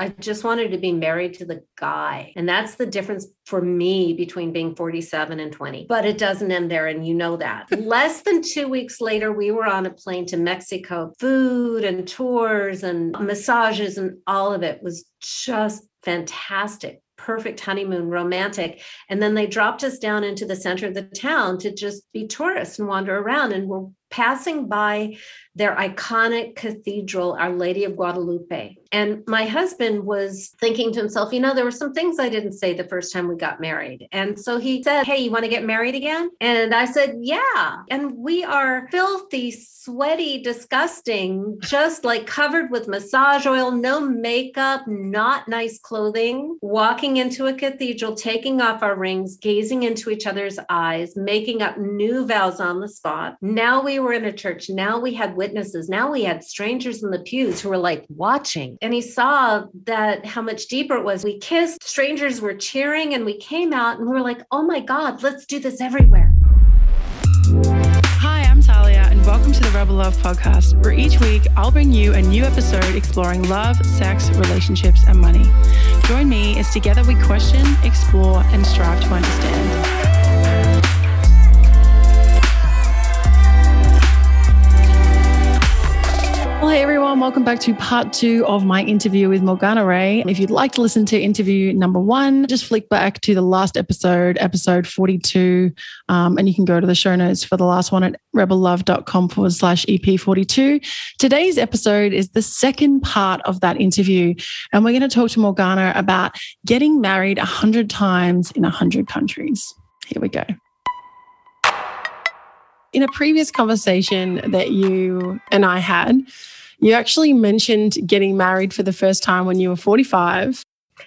I just wanted to be married to the guy. And that's the difference for me between being 47 and 20. But it doesn't end there. And you know that. Less than two weeks later, we were on a plane to Mexico. Food and tours and massages and all of it was just fantastic perfect honeymoon, romantic. And then they dropped us down into the center of the town to just be tourists and wander around. And we're passing by their iconic cathedral, Our Lady of Guadalupe. And my husband was thinking to himself, you know, there were some things I didn't say the first time we got married. And so he said, Hey, you want to get married again? And I said, Yeah. And we are filthy, sweaty, disgusting, just like covered with massage oil, no makeup, not nice clothing, walking into a cathedral, taking off our rings, gazing into each other's eyes, making up new vows on the spot. Now we were in a church. Now we had witnesses. Now we had strangers in the pews who were like watching. And he saw that how much deeper it was. We kissed, strangers were cheering, and we came out and we were like, oh my God, let's do this everywhere. Hi, I'm Talia, and welcome to the Rebel Love Podcast, where each week I'll bring you a new episode exploring love, sex, relationships, and money. Join me as together we question, explore, and strive to understand. Hey everyone, welcome back to part two of my interview with Morgana Ray. If you'd like to listen to interview number one, just flick back to the last episode, episode 42, um, and you can go to the show notes for the last one at rebellove.com forward slash EP42. Today's episode is the second part of that interview, and we're going to talk to Morgana about getting married 100 times in 100 countries. Here we go in a previous conversation that you and I had, you actually mentioned getting married for the first time when you were 45.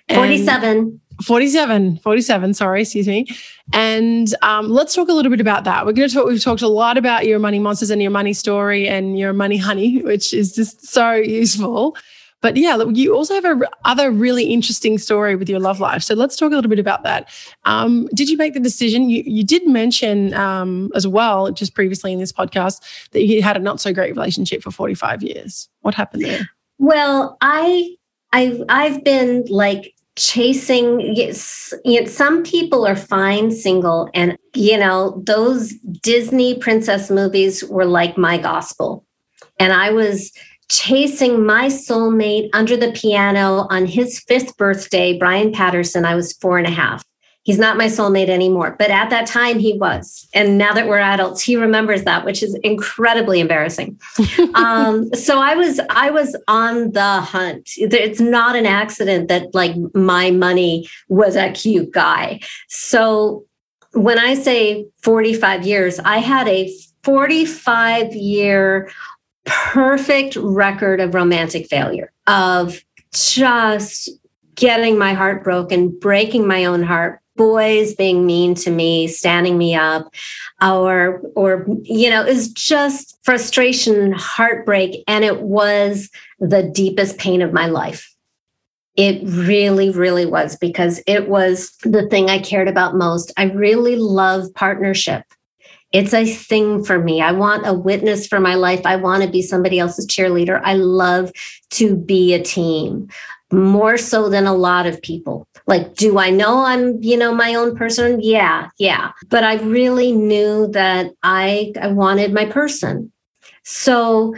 47. 47, 47, sorry, excuse me. And um, let's talk a little bit about that. We're going to talk, we've talked a lot about your money monsters and your money story and your money honey, which is just so useful. But yeah, you also have a other really interesting story with your love life. So let's talk a little bit about that. Um, did you make the decision? You, you did mention um, as well, just previously in this podcast, that you had a not so great relationship for 45 years. What happened there? Well, I, I, I've been like chasing yes, you know, some people are fine single and you know those disney princess movies were like my gospel and i was chasing my soulmate under the piano on his fifth birthday, Brian Patterson. I was four and a half. He's not my soulmate anymore, but at that time he was. And now that we're adults, he remembers that, which is incredibly embarrassing. um, so I was I was on the hunt. It's not an accident that like my money was a cute guy. So when I say 45 years, I had a 45 year perfect record of romantic failure, of just getting my heart broken, breaking my own heart, boys being mean to me, standing me up, or or you know, was just frustration, heartbreak, and it was the deepest pain of my life. It really, really was because it was the thing I cared about most. I really love partnership. It's a thing for me. I want a witness for my life. I want to be somebody else's cheerleader. I love to be a team more so than a lot of people. Like, do I know I'm, you know, my own person? Yeah, yeah. But I really knew that I, I wanted my person. So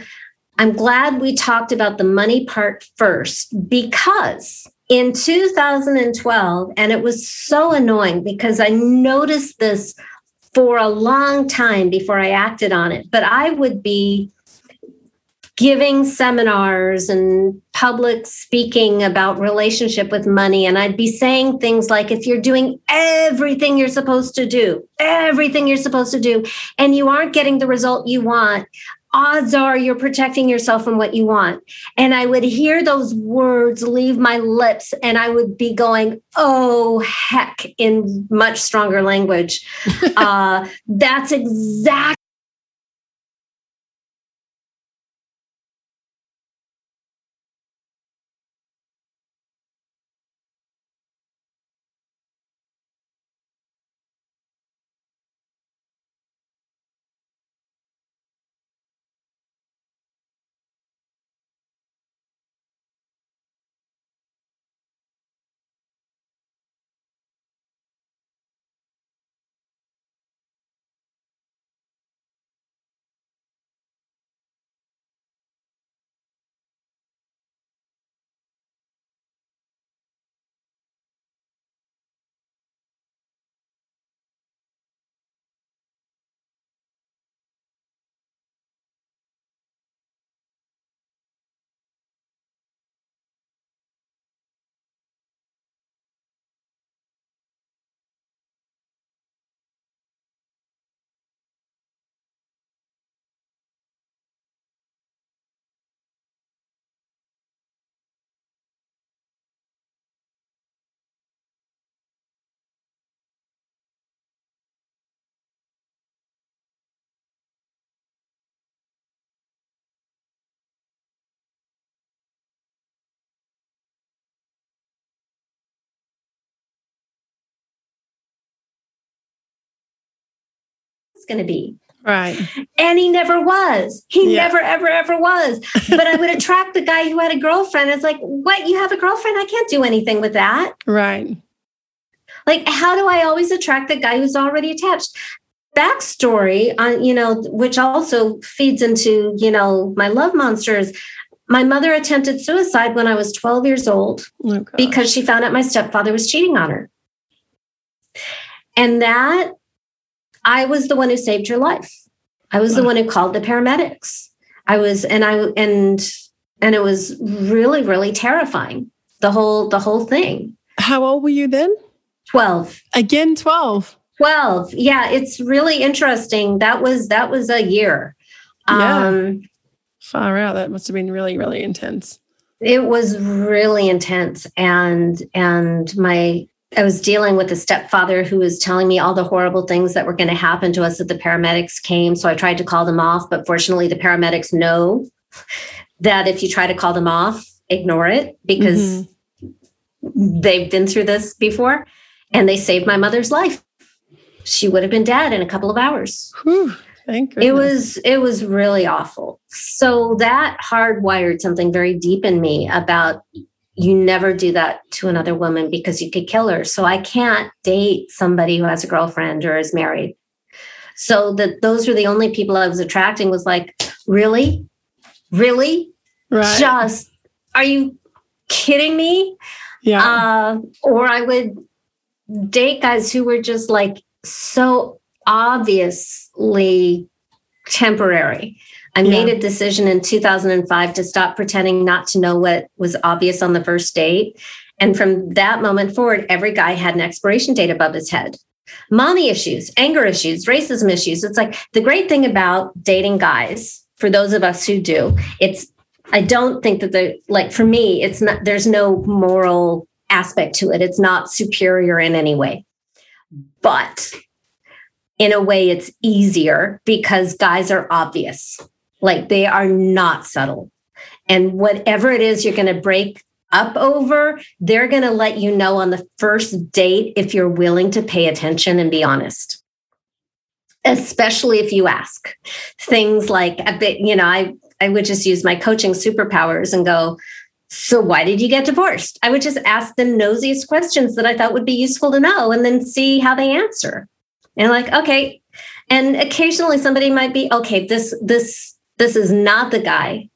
I'm glad we talked about the money part first because in 2012, and it was so annoying because I noticed this for a long time before I acted on it. But I would be giving seminars and public speaking about relationship with money and i'd be saying things like if you're doing everything you're supposed to do everything you're supposed to do and you aren't getting the result you want odds are you're protecting yourself from what you want. And I would hear those words leave my lips and I would be going, oh, heck, in much stronger language. uh, that's exactly going to be. Right. And he never was. He Yeah. never, ever, ever was. But I would attract the guy who had a girlfriend. It's like, what? You have a girlfriend? I can't do anything with that. Right. Like, how do I always attract the guy who's already attached? Backstory on, you know, which also feeds into, you know, my love monsters. My mother attempted suicide when I was 12 years old Oh, because she found out my stepfather was cheating on her. And that I was the one who saved your life. I was the one who called the paramedics. I was and I and and it was really really terrifying. The whole the whole thing. How old were you then? 12. Again, 12. 12. Yeah, it's really interesting. That was that was a year. Yeah. Um Far out. That must have been really, really intense. it was really intense and and my i was dealing with a stepfather who was telling me all the horrible things that were going to happen to us if the paramedics came so i tried to call them off but fortunately the paramedics know that if you try to call them off ignore it because mm-hmm. they've been through this before and they saved my mother's life. She would have been dead in a couple of hours. Whew, thank goodness. it was it was really awful. So that hardwired something very deep in me about you never do that to another woman because you could kill her so i can't date somebody who has a girlfriend or is married so that those were the only people i was attracting was like really really right. just are you kidding me yeah. uh, or I would date guys who were just like so obviously temporary. I made a decision in 2005 to stop pretending not to know what was obvious on the first date. And from that moment forward, every guy had an expiration date above his head. Mommy issues, anger issues, racism issues. It's like the great thing about dating guys, for those of us who do, it's I don't think that the like for me, it's not there's no moral aspect to it. It's not superior in any way. But in a way, it's easier because guys are obvious. Like they are not subtle. And whatever it is you're going to break up over, they're going to let you know on the first date if you're willing to pay attention and be honest. Especially if you ask things like a bit, you know, I I would just use my coaching superpowers and go, so why did you get divorced? I would just ask the nosiest questions that I thought would be useful to know and then see how they answer. And like, okay. And occasionally somebody might be, okay, this this this is not the guy,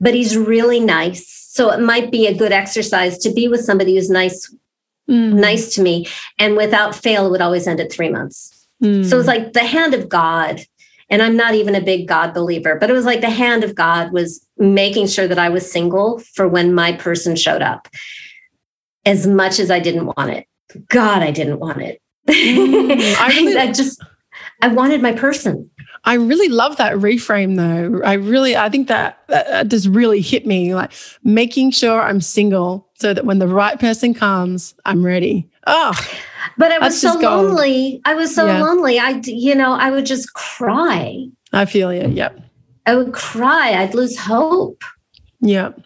but he's really nice. So it might be a good exercise to be with somebody who's nice, Mm, nice to me. And without fail, it would always end at three months. mm. So it's like the hand of God. And I'm not even a big God believer, but it was like the hand of God was making sure that I was single for when my person showed up. As much as I didn't want it. God, I didn't want it. Mm, I really- I just I wanted my person. I really love that reframe though. I really, I think that, that just really hit me like making sure I'm single so that when the right person comes, I'm ready. Oh, But I was so gold. lonely. I was so Yeah. lonely. I you know, I would just cry. I feel you. Yep. I would cry. I'd lose hope. Yep.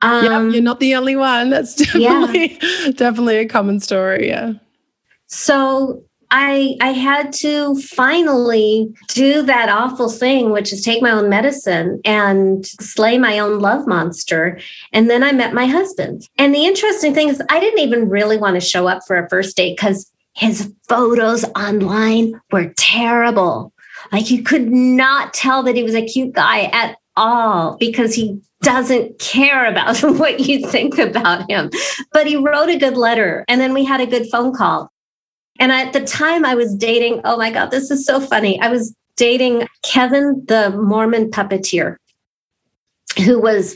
Um, yep. You're not the only one. That's Yeah. definitely, definitely a common story. Yeah. so I I had to finally do that awful thing, which is take my own medicine and slay my own love monster. And then I met my husband. And the interesting thing is, I didn't even really want to show up for a first date because his photos online were terrible. Like you could not tell that he was a cute guy at all because he doesn't care about what you think about him. But he wrote a good letter and then we had a good phone call. And at the time I was dating, oh my God, this is so funny. I was dating Kevin, the Mormon puppeteer, who was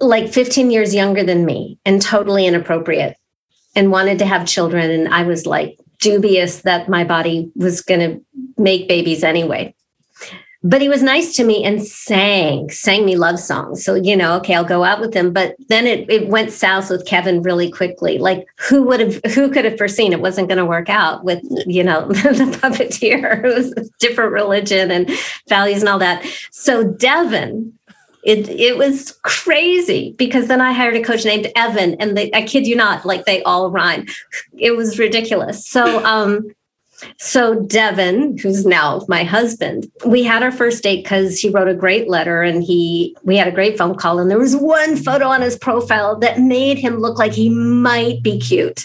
like 15 years younger than me and totally inappropriate and wanted to have children. And I was like dubious that my body was going to make babies anyway. But he was nice to me and sang, sang me love songs. So, you know, okay, I'll go out with him. But then it, it went south with Kevin really quickly. Like who would have, who could have foreseen it wasn't going to work out with, you know, the puppeteer who was a different religion and values and all that. So Devin, it it was crazy because then I hired a coach named Evan, and they, I kid you not, like they all rhyme. It was ridiculous. So um, So, Devin, who's now my husband, we had our first date because he wrote a great letter and he we had a great phone call. And there was one photo on his profile that made him look like he might be cute.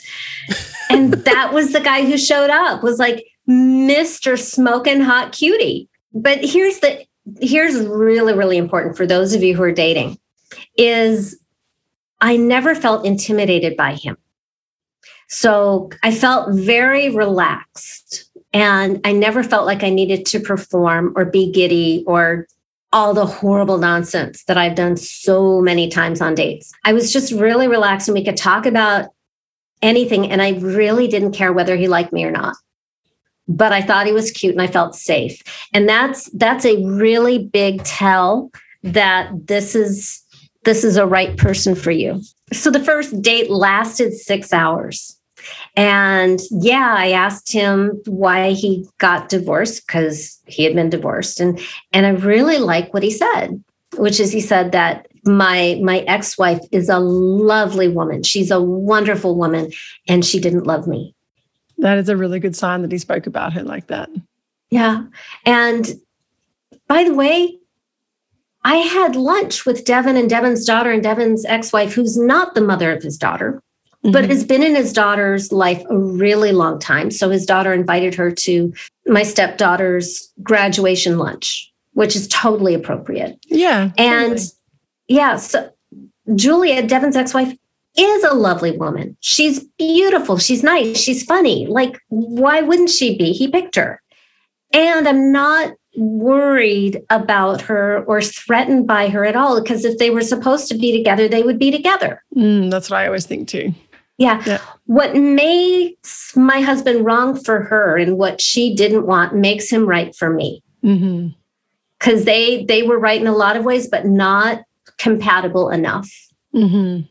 and that was the guy who showed up, was like Mr. Smoking Hot Cutie. But here's the here's really, really important for those of you who are dating is I never felt intimidated by him. So I felt very relaxed and I never felt like I needed to perform or be giddy or all the horrible nonsense that I've done so many times on dates. I was just really relaxed and we could talk about anything. And I really didn't care whether he liked me or not. But I thought he was cute and I felt safe. And that's that's a really big tell that this is this is a right person for you. So the first date lasted six hours. And yeah, I asked him why he got divorced because he had been divorced. And and I really like what he said, which is he said that my my ex-wife is a lovely woman. She's a wonderful woman and she didn't love me. That is a really good sign that he spoke about her like that. Yeah. And by the way, I had lunch with Devin and Devin's daughter and Devin's ex-wife who's not the mother of his daughter. But has been in his daughter's life a really long time. So his daughter invited her to my stepdaughter's graduation lunch, which is totally appropriate. Yeah. And totally. yeah, so Julia, Devin's ex wife, is a lovely woman. She's beautiful. She's nice. She's funny. Like, why wouldn't she be? He picked her. And I'm not worried about her or threatened by her at all because if they were supposed to be together, they would be together. Mm, that's what I always think too. Yeah. yeah. What makes my husband wrong for her and what she didn't want makes him right for me. Because mm-hmm. they they were right in a lot of ways, but not compatible enough. Mm-hmm.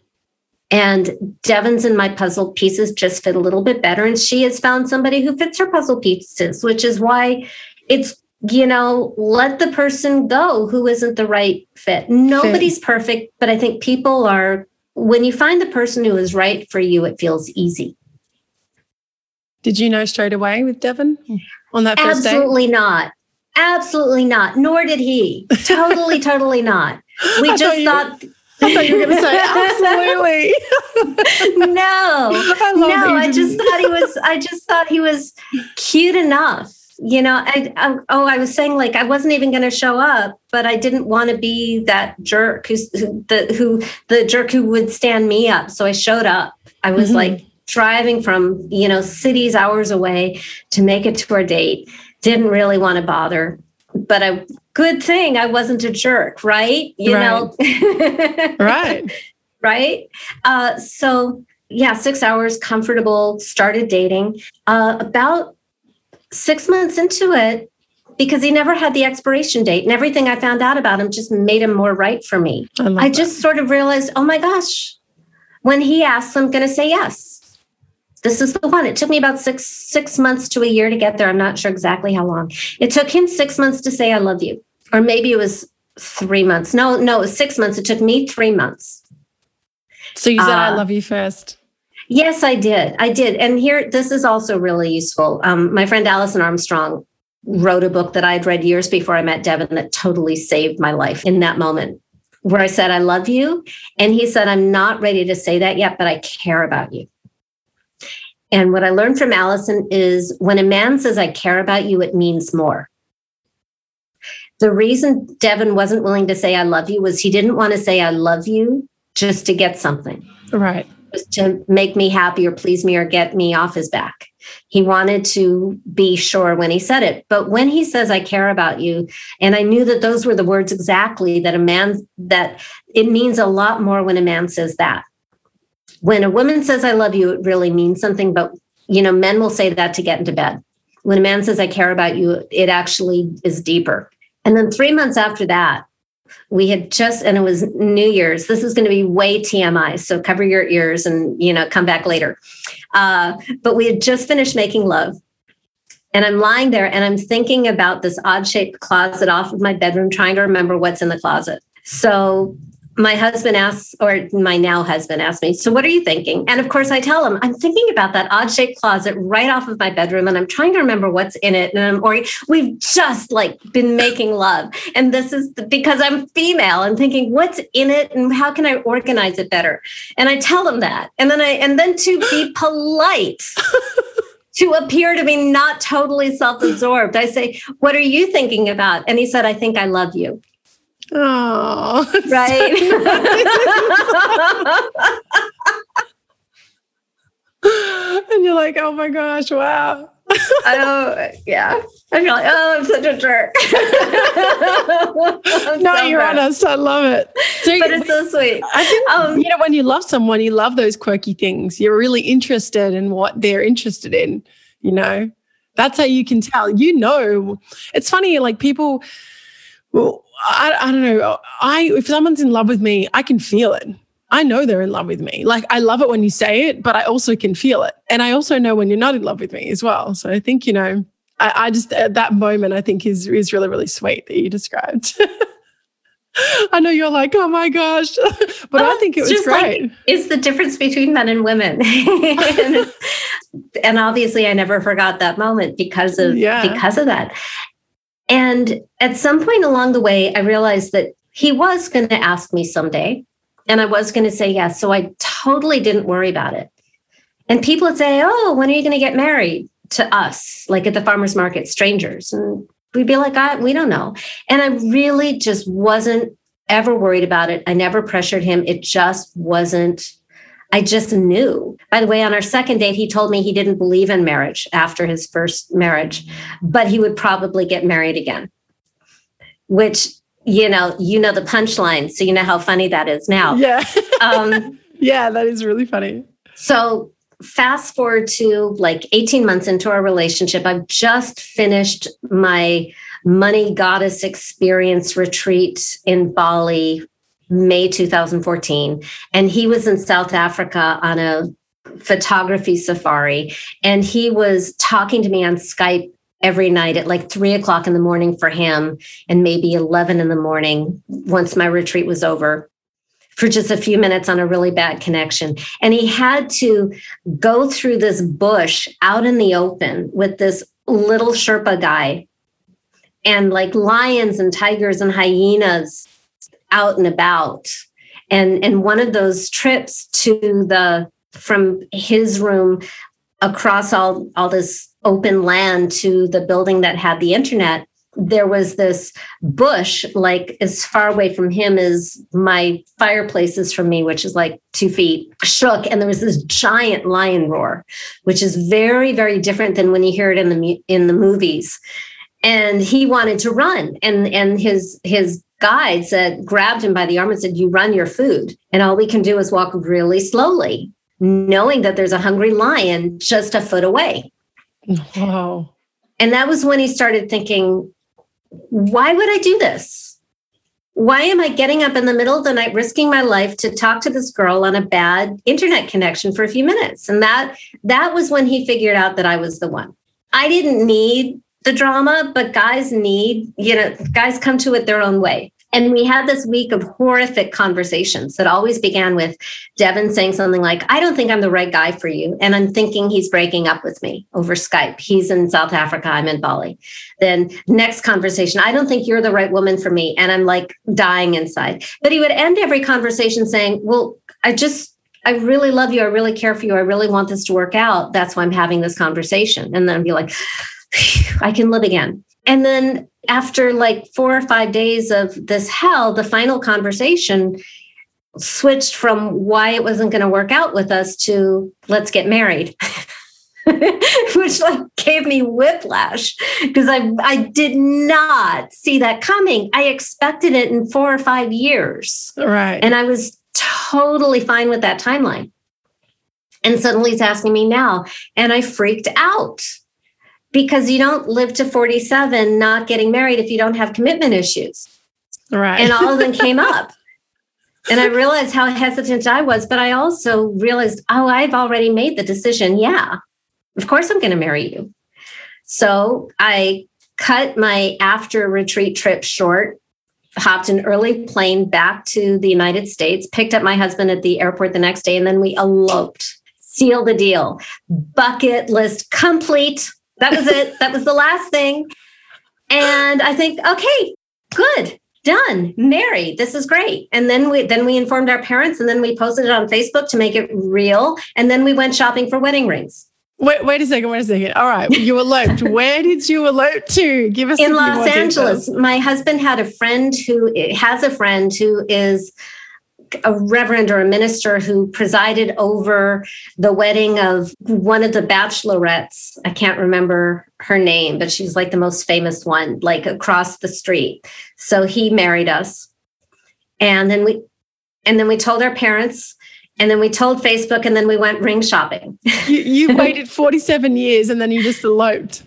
And Devin's and my puzzle pieces just fit a little bit better. And she has found somebody who fits her puzzle pieces, which is why it's, you know, let the person go who isn't the right fit. Nobody's fit. perfect, but I think people are when you find the person who is right for you, it feels easy. Did you know straight away with Devin on that first Absolutely day? not. Absolutely not. Nor did he. Totally, totally not. We I just thought. thought I thought you were going to say absolutely. no, I no. I just thought he was. I just thought he was cute enough you know I, I, oh i was saying like i wasn't even going to show up but i didn't want to be that jerk who's who, the who the jerk who would stand me up. So i showed up. I was mm-hmm. like driving from you know cities hours away to make it to our date. Didn't really want to bother but a good thing i wasn't a jerk right? You right. know right. Right? Uh, so yeah six hours comfortable started dating. Uh, about six months into it, because he never had the expiration date and everything I found out about him just made him more right for me. I, I just sort of realized, oh my gosh, when he asks, I'm going to say yes. This is the one. It took me about six six months to a year to get there. I'm not sure exactly how long. It took him six months to say I love you, or maybe it was three months. No, no, it was six months. It took me three months. So you said uh, I love you first. Yes, I did. I did. And here, this is also really useful. Um, my friend Alison Armstrong wrote a book that I'd read years before I met Devin that totally saved my life in that moment, where I said, I love you. And he said, I'm not ready to say that yet, but I care about you. And what I learned from Alison is when a man says, I care about you, it means more. The reason Devin wasn't willing to say, I love you was he didn't want to say, I love you just to get something. Right to make me happy or please me or get me off his back. He wanted to be sure when he said it. But when he says, I care about you, and I knew that those were the words exactly that a man, that it means a lot more when a man says that. When a woman says, I love you, it really means something. But, you know, men will say that to get into bed. When a man says, I care about you, it actually is deeper. And then three months after that, we had just and it was new year's. This is going to be way tmi so cover your ears and you know come back later. Uh, but we had just finished making love. And i'm lying there and i'm thinking about this odd shaped closet off of my bedroom trying to remember what's in the closet. So my husband asks, or my now husband asks me, So, what are you thinking? And of course, I tell him, I'm thinking about that odd shaped closet right off of my bedroom, and I'm trying to remember what's in it. And I'm, or we've just like been making love. And this is because I'm female. I'm thinking, what's in it, and how can I organize it better? And I tell him that. And then I, and then to be polite. to appear to be not totally self absorbed. I say, What are you thinking about? And he said, I think I love you. Oh, right. and you're like, oh my gosh, wow. oh, yeah. I feel like, oh, I'm such a jerk. no, so you're bad. honest. I love it. So, but it's so sweet. I think, um, you know, when you love someone, you love those quirky things. You're really interested in what they're interested in, you know? That's how you can tell. You know, it's funny, like people, well, I, I don't know. I if someone's in love with me, I can feel it. I know they're in love with me. Like I love it when you say it, but I also can feel it. And I also know when you're not in love with me as well. So I think, you know, I, I just at that moment I think is is really, really sweet that you described. I know you're like, oh my gosh, but well, I think it was great. Like, it's the difference between men and women, and, and, obviously, I never forgot that moment because of yeah. because of that. And at some point along the way, I realized that he was going to ask me someday, and I was going to say yes. So I totally didn't worry about it. And people would say, Oh, when are you going to get married to us, like at the farmer's market, strangers? And we'd be like, I, We don't know. And I really just wasn't ever worried about it. I never pressured him. It just wasn't I just knew. By the way, on our second date, he told me he didn't believe in marriage after his first marriage, but he would probably get married again. Which, you know, you know the punchline, so you know how funny that is now. Yeah. um, yeah, that is really funny. So fast forward to like 18 months into our relationship, I've just finished my money goddess experience retreat in Bali May 2014. And he was in South Africa on a photography safari. And he was talking to me on Skype every night at like three o'clock in the morning for him and maybe 11 in the morning once my retreat was over for just a few minutes on a really bad connection. And he had to go through this bush out in the open with this little Sherpa guy and like lions and tigers and hyenas out and about. And, and one of those trips to the from his room across all, all this open land to the building that had the internet, there was this bush like as far away from him as my fireplace is from me, which is like two feet, shook. And there was this giant lion roar, which is very, very different than when you hear it in the in the movies. And he wanted to run, and and his his guide said, grabbed him by the arm and said, You run you're food. And all we can do is walk really slowly, knowing that there's a hungry lion just a foot away. Wow. And that was when he started thinking, Why would I do this? Why am I getting up in the middle of the night, risking my life to talk to this girl on a bad internet connection for a few minutes? And that that was when he figured out that I was the one. I didn't need the drama, but guys need, you know, guys come to it their own way. And we had this week of horrific conversations that always began with Devin saying something like, I don't think I'm the right guy for you. And I'm thinking he's breaking up with me over Skype. He's in South Africa, I'm in Bali. Then, next conversation, I don't think you're the right woman for me. And I'm like dying inside. But he would end every conversation saying, Well, I just, I really love you. I really care for you. I really want this to work out. That's why I'm having this conversation. And then I'd be like, I can live again. And then after like four or five days of this hell, the final conversation switched from why it wasn't going to work out with us to let's get married. which like gave me whiplash because I I did not see that coming. I expected it in 4 or 5 years. Right. And I was totally fine with that timeline. And suddenly he's asking me now and I freaked out because you don't live to 47 not getting married if you don't have commitment issues. Right. And all of them came up. And I realized how hesitant I was, but I also realized, oh, I've already made the decision. Yeah, of course I'm going to marry you. So I cut my after retreat trip short hopped an early plane back to the United States, picked up my husband at the airport the next day, and then we eloped. Seal the deal. Bucket list complete. That was it. that was the last thing. And I think, okay, good done married this is great and then we then we informed our parents and then we posted it on facebook to make it real and then we went shopping for wedding rings Wait, wait a second, wait a second. All right, you eloped. Where did you elope to? Give us in Los Angeles. Details. My husband had a friend who has a friend who is a reverend or a minister who presided over the wedding of one of the bachelorettes. I can't remember her name, but she's like the most famous one, like across the street. So he married us. And then we and then we told our parents and then we told Facebook and then we went ring shopping. you, you waited 47 years and then you just eloped.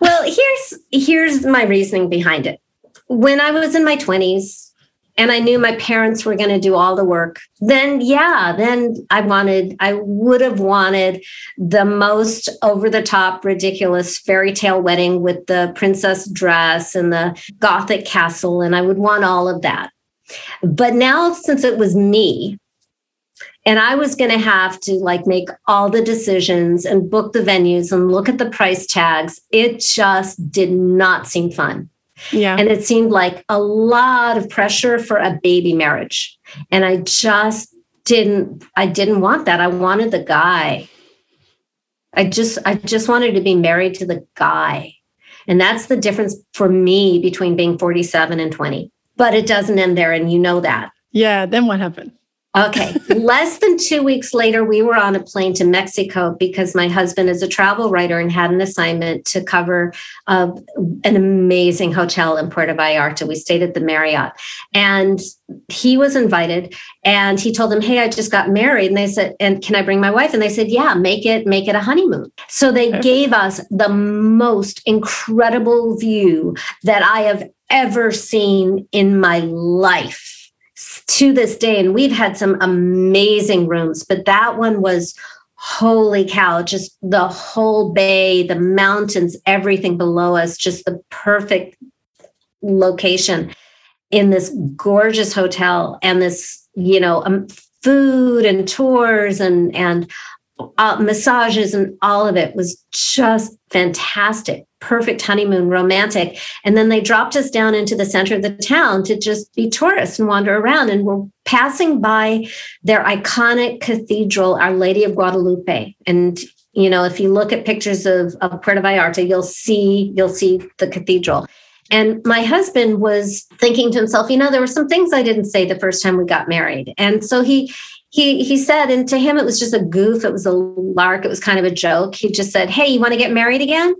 Well, here's here's my reasoning behind it. When I was in my 20s, and I knew my parents were going to do all the work, then yeah, then I wanted, I would have wanted the most over the top, ridiculous fairy tale wedding with the princess dress and the gothic castle. And I would want all of that. But now, since it was me, and I was going to have to like make all the decisions and book the venues and look at the price tags. It just did not seem fun. Yeah. And it seemed like a lot of pressure for a baby marriage. And I just didn't I didn't want that. I wanted the guy. I just I just wanted to be married to the guy. And that's the difference for me between being 47 and 20. But it doesn't end there and you know that. Yeah, then what happened? Okay. Less than two weeks later, we were on a plane to Mexico because my husband is a travel writer and had an assignment to cover uh, an amazing hotel in Puerto Vallarta. We stayed at the Marriott and he was invited and he told them, Hey, I just got married. And they said, And can I bring my wife? And they said, Yeah, make it, make it a honeymoon. So they gave us the most incredible view that I have ever seen in my life to this day. And we've had some amazing rooms, but that one was holy cow, just the whole bay, the mountains, everything below us, just the perfect location in this gorgeous hotel and this, you know, um, food and tours and, and uh, massages and all of it was just fantastic perfect honeymoon, romantic. And then they dropped us down into the center of the town to just be tourists and wander around. And we're passing by their iconic cathedral, Our Lady of Guadalupe. And you know, if you look at pictures of, of Puerto Vallarta, you'll see you'll see the cathedral. And my husband was thinking to himself, you know, there were some things I didn't say the first time we got married. And so he he he said, and to him it was just a goof, it was a lark, it was kind of a joke. He just said, Hey, you want to get married again?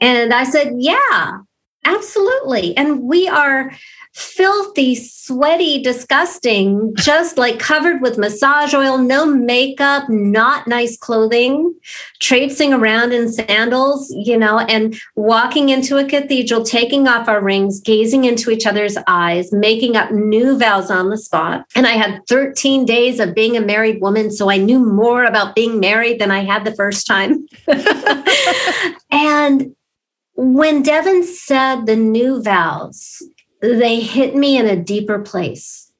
And I said, Yeah, absolutely. And we are filthy, sweaty, disgusting, just like covered with massage oil, no makeup, not nice clothing, traipsing around in sandals, you know, and walking into a cathedral, taking off our rings, gazing into each other's eyes, making up new vows on the spot. And I had 13 days of being a married woman, so I knew more about being married than I had the first time. and when Devin said the new vows, they hit me in a deeper place.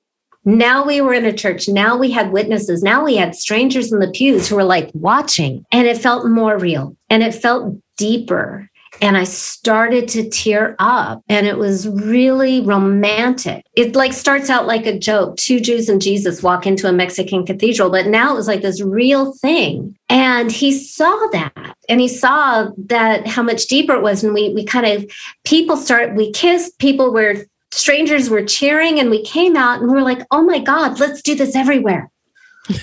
Now we were in a church. Now we had witnesses. Now we had strangers in the pews who were like watching, and it felt more real and it felt deeper and I started to tear up and it was really romantic. It like starts out like a joke. Two Jews and Jesus walk into a Mexican cathedral, but now it was like this real thing. And he saw that and he saw that how much deeper it was. And we we kind of people started, we kissed, people were strangers were cheering and we came out and we were like, oh my God, let's do this everywhere.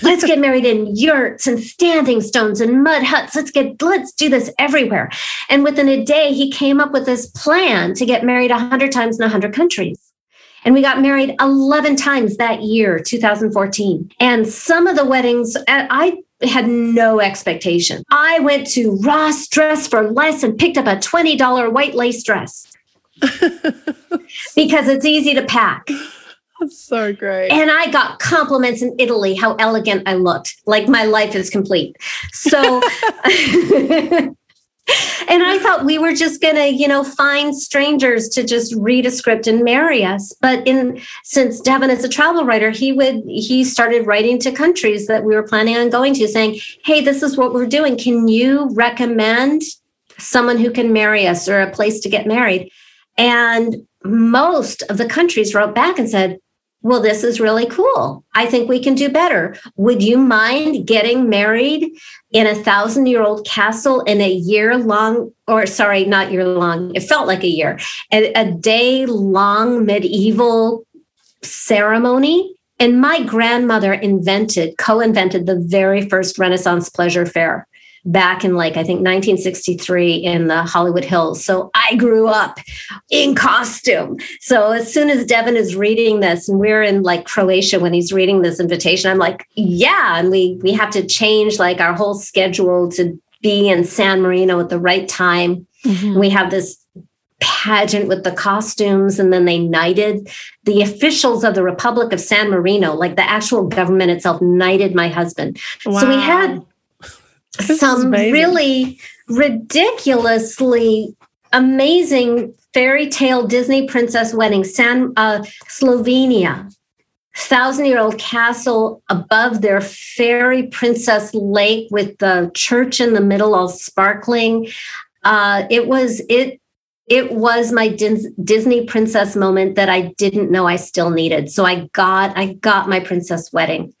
Let's get married in yurts and standing stones and mud huts. Let's get let's do this everywhere. And within a day, he came up with this plan to get married a hundred times in a hundred countries. And we got married 11 times that year, 2014. And some of the weddings, uh, I had no expectation. I went to Ross Dress for Less and picked up a $20 white lace dress because it's easy to pack. That's so great. And I got compliments in Italy how elegant I looked. Like my life is complete. So and I thought we were just going to, you know, find strangers to just read a script and marry us. But in since Devin is a travel writer, he would he started writing to countries that we were planning on going to, saying, "Hey, this is what we're doing. Can you recommend someone who can marry us or a place to get married?" And most of the countries wrote back and said, well, this is really cool. I think we can do better. Would you mind getting married in a thousand year old castle in a year long, or sorry, not year long, it felt like a year, a, a day long medieval ceremony? And my grandmother invented, co invented the very first Renaissance pleasure fair back in like I think 1963 in the Hollywood Hills. So I grew up in costume. So as soon as Devin is reading this, and we're in like Croatia when he's reading this invitation, I'm like, yeah, and we we have to change like our whole schedule to be in San Marino at the right time. Mm-hmm. We have this pageant with the costumes and then they knighted the officials of the republic of san marino like the actual government itself knighted my husband wow. so we had some really ridiculously amazing fairy tale Disney princess wedding, San uh, Slovenia, thousand year old castle above their fairy princess lake with the church in the middle, all sparkling. Uh, it was it. It was my Disney princess moment that I didn't know I still needed. So I got I got my princess wedding.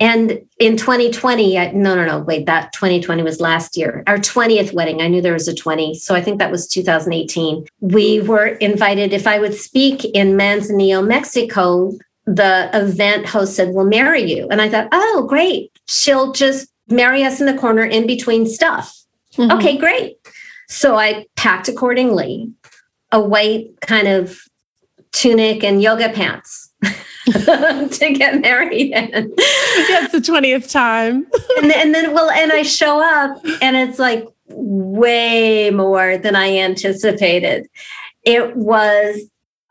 And in 2020, I, no, no, no, wait, that 2020 was last year, our 20th wedding. I knew there was a 20. So I think that was 2018. We were invited, if I would speak in Manzanillo, Mexico, the event host said, We'll marry you. And I thought, Oh, great. She'll just marry us in the corner in between stuff. Mm-hmm. Okay, great. So I packed accordingly a white kind of tunic and yoga pants. to get married in. Yes, the 20th time. and, then, and then, well, and I show up and it's like way more than I anticipated. It was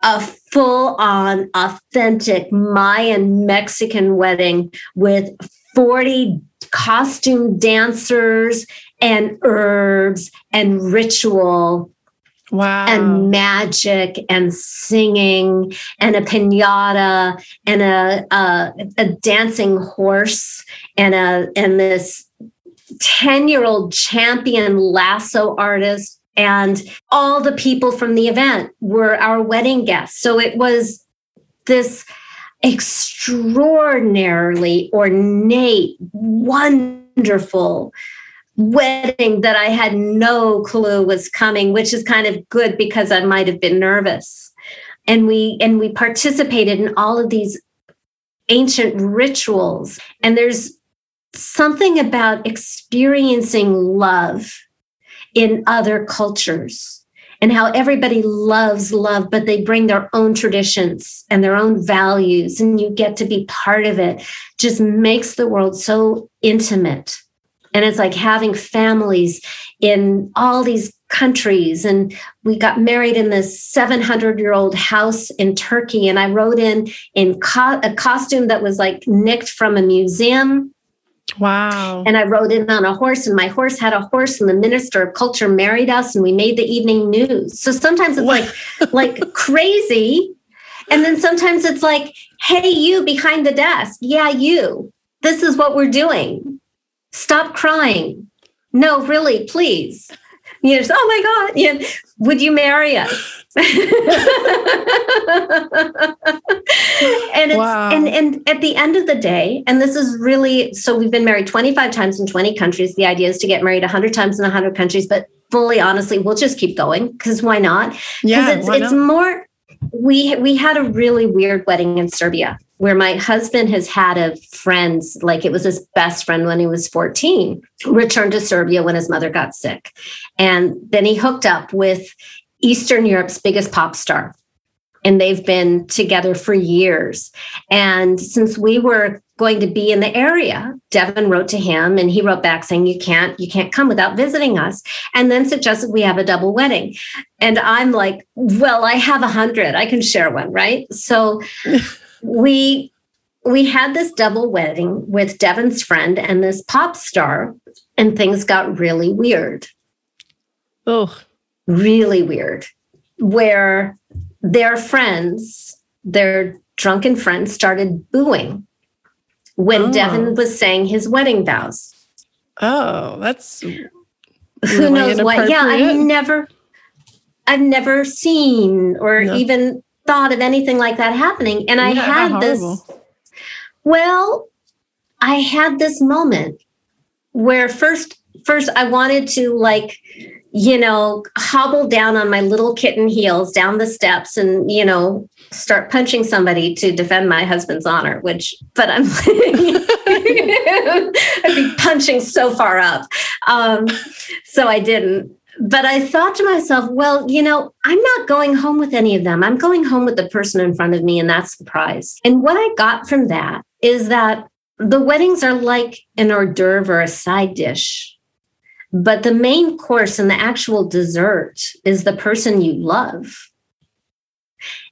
a full on, authentic Mayan Mexican wedding with 40 costume dancers and herbs and ritual Wow. And magic and singing and a pinata and a, a, a dancing horse and a and this 10 year old champion lasso artist and all the people from the event were our wedding guests. So it was this extraordinarily ornate, wonderful wedding that I had no clue was coming, which is kind of good because I might have been nervous. And we and we participated in all of these ancient rituals. And there's something about experiencing love in other cultures and how everybody loves love, but they bring their own traditions and their own values, and you get to be part of it, just makes the world so intimate and it's like having families in all these countries. And we got married in this 700 year old house in turkey. And i rode in in co- a costume that was like nicked from a museum. Wow. And i rode in on a horse and my horse had a horse and the minister of culture married us and we made the evening news. So sometimes it's like like crazy. And then sometimes it's like hey you behind the desk. Yeah you. This is what we're doing stop crying. No, really, please. You know, oh my God, you know, would you marry us? and it's wow. and and at the end of the day, and this is really so we've been married 25 times in 20 countries. The idea is to get married 100 times in 100 countries, but fully honestly, we'll just keep going because why not? Because yeah, it's it's not? more we we had a really weird wedding in Serbia where my husband has had a friend, like it was his best friend when he was 14, returned to Serbia when his mother got sick. And then he hooked up with Eastern Europe's biggest pop star. And they've been together for years. And since we were going to be in the area, Devin wrote to him and he wrote back saying, You can't, you can't come without visiting us. And then suggested we have a double wedding. And I'm like, Well, I have a hundred. I can share one, right? So we we had this double wedding with Devin's friend and this pop star, and things got really weird. Oh, really weird, where their friends, their drunken friends, started booing when Oh. Devin was saying his wedding vows. oh, that's Who knows what? Yeah, I've never, I've never seen or No. even thought of anything like that happening. And I Yeah, had this. Well, I had this moment where first first I wanted to like you know hobble down on my little kitten heels down the steps and you know start punching somebody to defend my husband's honor which but I'm I'd be punching so far up um so I didn't but I thought to myself, well, you know, I'm not going home with any of them. I'm going home with the person in front of me, and that's the prize. And what I got from that is that the weddings are like an hors d'oeuvre or a side dish. But the main course and the actual dessert is the person you love.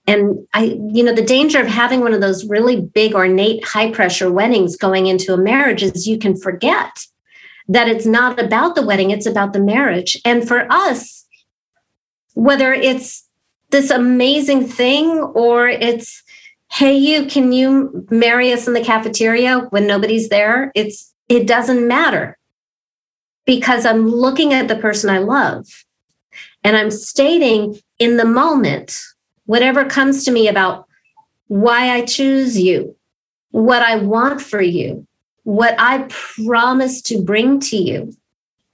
And I, you know, the danger of having one of those really big, ornate, high pressure weddings going into a marriage is you can forget that it's not about the wedding, it's about the marriage. And for us, whether it's this amazing thing or it's, hey, you, can you marry us in the cafeteria when nobody's there? It's, it doesn't matter because I'm looking at the person I love and I'm stating in the moment whatever comes to me about why I choose you, what I want for you, what I promise to bring to you,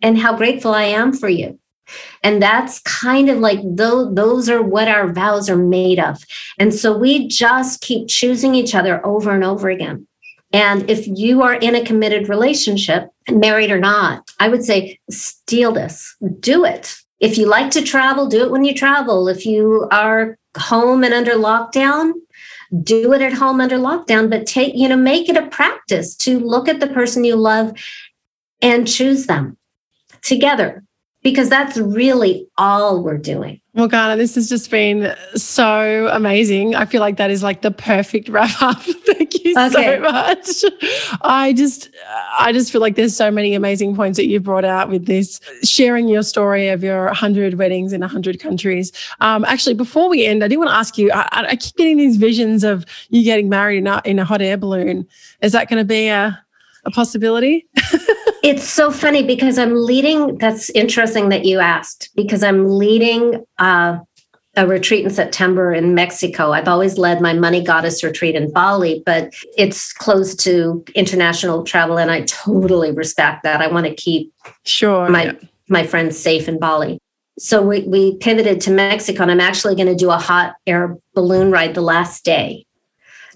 and how grateful I am for you. And that's kind of like those, those are what our vows are made of. And so we just keep choosing each other over and over again. And if you are in a committed relationship, married or not, I would say steal this, do it. If you like to travel, do it when you travel. If you are home and under lockdown, do it at home under lockdown, but take, you know, make it a practice to look at the person you love and choose them together because that's really all we're doing. Well, Morgana, this has just been so amazing. I feel like that is like the perfect wrap up. Thank you Okay. so much. I just, I just feel like there's so many amazing points that you brought out with this, sharing your story of your 100 weddings in 100 countries. Um, actually, before we end, I do want to ask you. I, I keep getting these visions of you getting married in a, in a hot air balloon. Is that going to be a, a possibility? It's so funny because I'm leading. That's interesting that you asked because I'm leading uh, a retreat in September in Mexico. I've always led my money goddess retreat in Bali, but it's closed to international travel, and I totally respect that. I want to keep Sure. my yeah. my friends safe in Bali. So we, we pivoted to Mexico, and I'm actually going to do a hot air balloon ride the last day.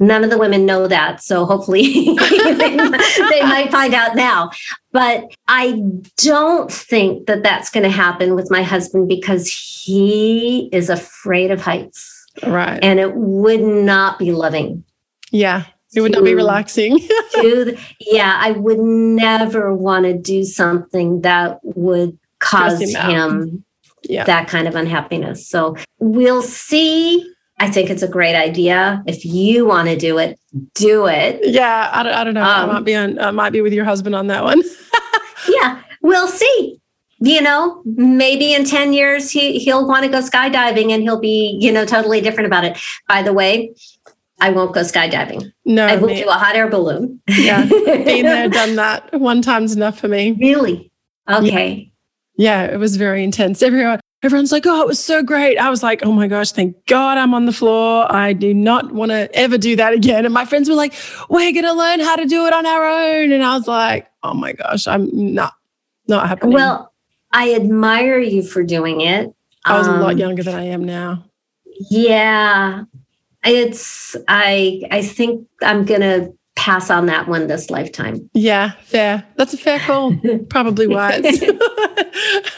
None of the women know that, so hopefully they, they might find out now. But I don't think that that's going to happen with my husband because he is afraid of heights, Right. and it would not be loving. yeah. It would not be relaxing. th- yeah, I would never want to do something that would cause Stress him him. Yeah. that kind of unhappiness. So we'll see. I think it's a great idea. If you want to do it, do it. Yeah, I don't, I don't know. I Um, might be on. I might be with your husband on that one. Yeah, we'll see. You know, maybe in 10 years he he'll want to go skydiving and he'll be, you know, totally different about it. By the way, I won't go skydiving. No, I will me- do a hot air balloon. Yeah, been there, done that. One time's enough for me. Really? Okay. Yeah, it was very intense. Everyone, everyone's like, "Oh, it was so great." I was like, "Oh my gosh, thank God I'm on the floor. I do not want to ever do that again." And my friends were like, "We're gonna learn how to do it on our own," and I was like, "Oh my gosh, I'm not, not happening." Well, I admire you for doing it. I was a lot Um, younger than I am now. Yeah. It's I I think I'm gonna pass on that one this lifetime. Yeah, fair. That's a fair call. Probably wise.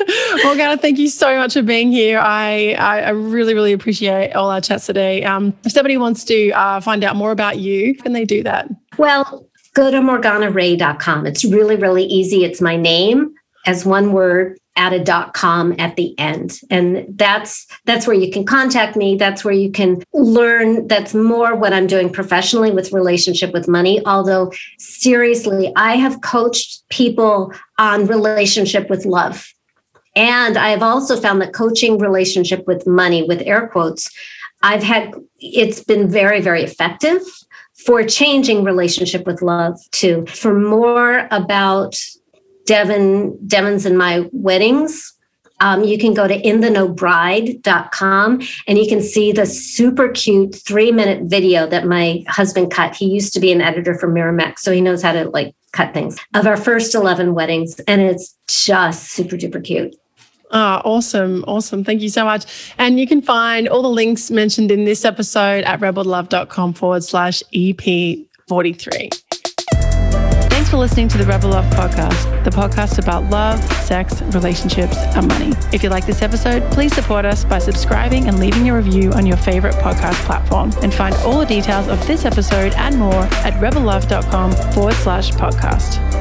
Morgana, thank you so much for being here. I, I, I really, really appreciate all our chats today. Um, if somebody wants to uh, find out more about you, can they do that? Well, go to morganarae.com. It's really, really easy. It's my name as one word add a dot com at the end and that's that's where you can contact me that's where you can learn that's more what i'm doing professionally with relationship with money although seriously i have coached people on relationship with love And I've also found that coaching relationship with money, with air quotes, I've had it's been very, very effective for changing relationship with love too. For more about Devin, Devin's and my weddings, um, you can go to intheknowbride.com and you can see the super cute three minute video that my husband cut. He used to be an editor for Miramax, so he knows how to like cut things of our first 11 weddings. And it's just super duper cute. Oh, awesome. Awesome. Thank you so much. And you can find all the links mentioned in this episode at rebellove.com forward slash EP43 Thanks for listening to the Rebel Love Podcast, the podcast about love, sex, relationships, and money. If you like this episode, please support us by subscribing and leaving a review on your favorite podcast platform. And find all the details of this episode and more at rebellove.com forward slash podcast.